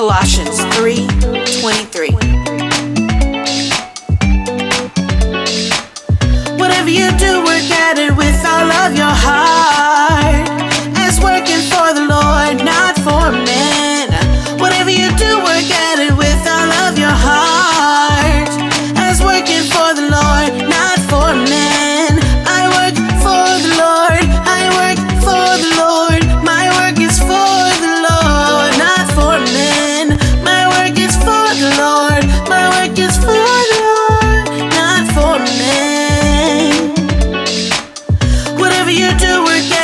Colossians three twenty three. Whatever you do, work at it with all of your heart. As working for the Lord, not for men. Whatever you do, work at it with all of your heart. As working for the Lord, you do again.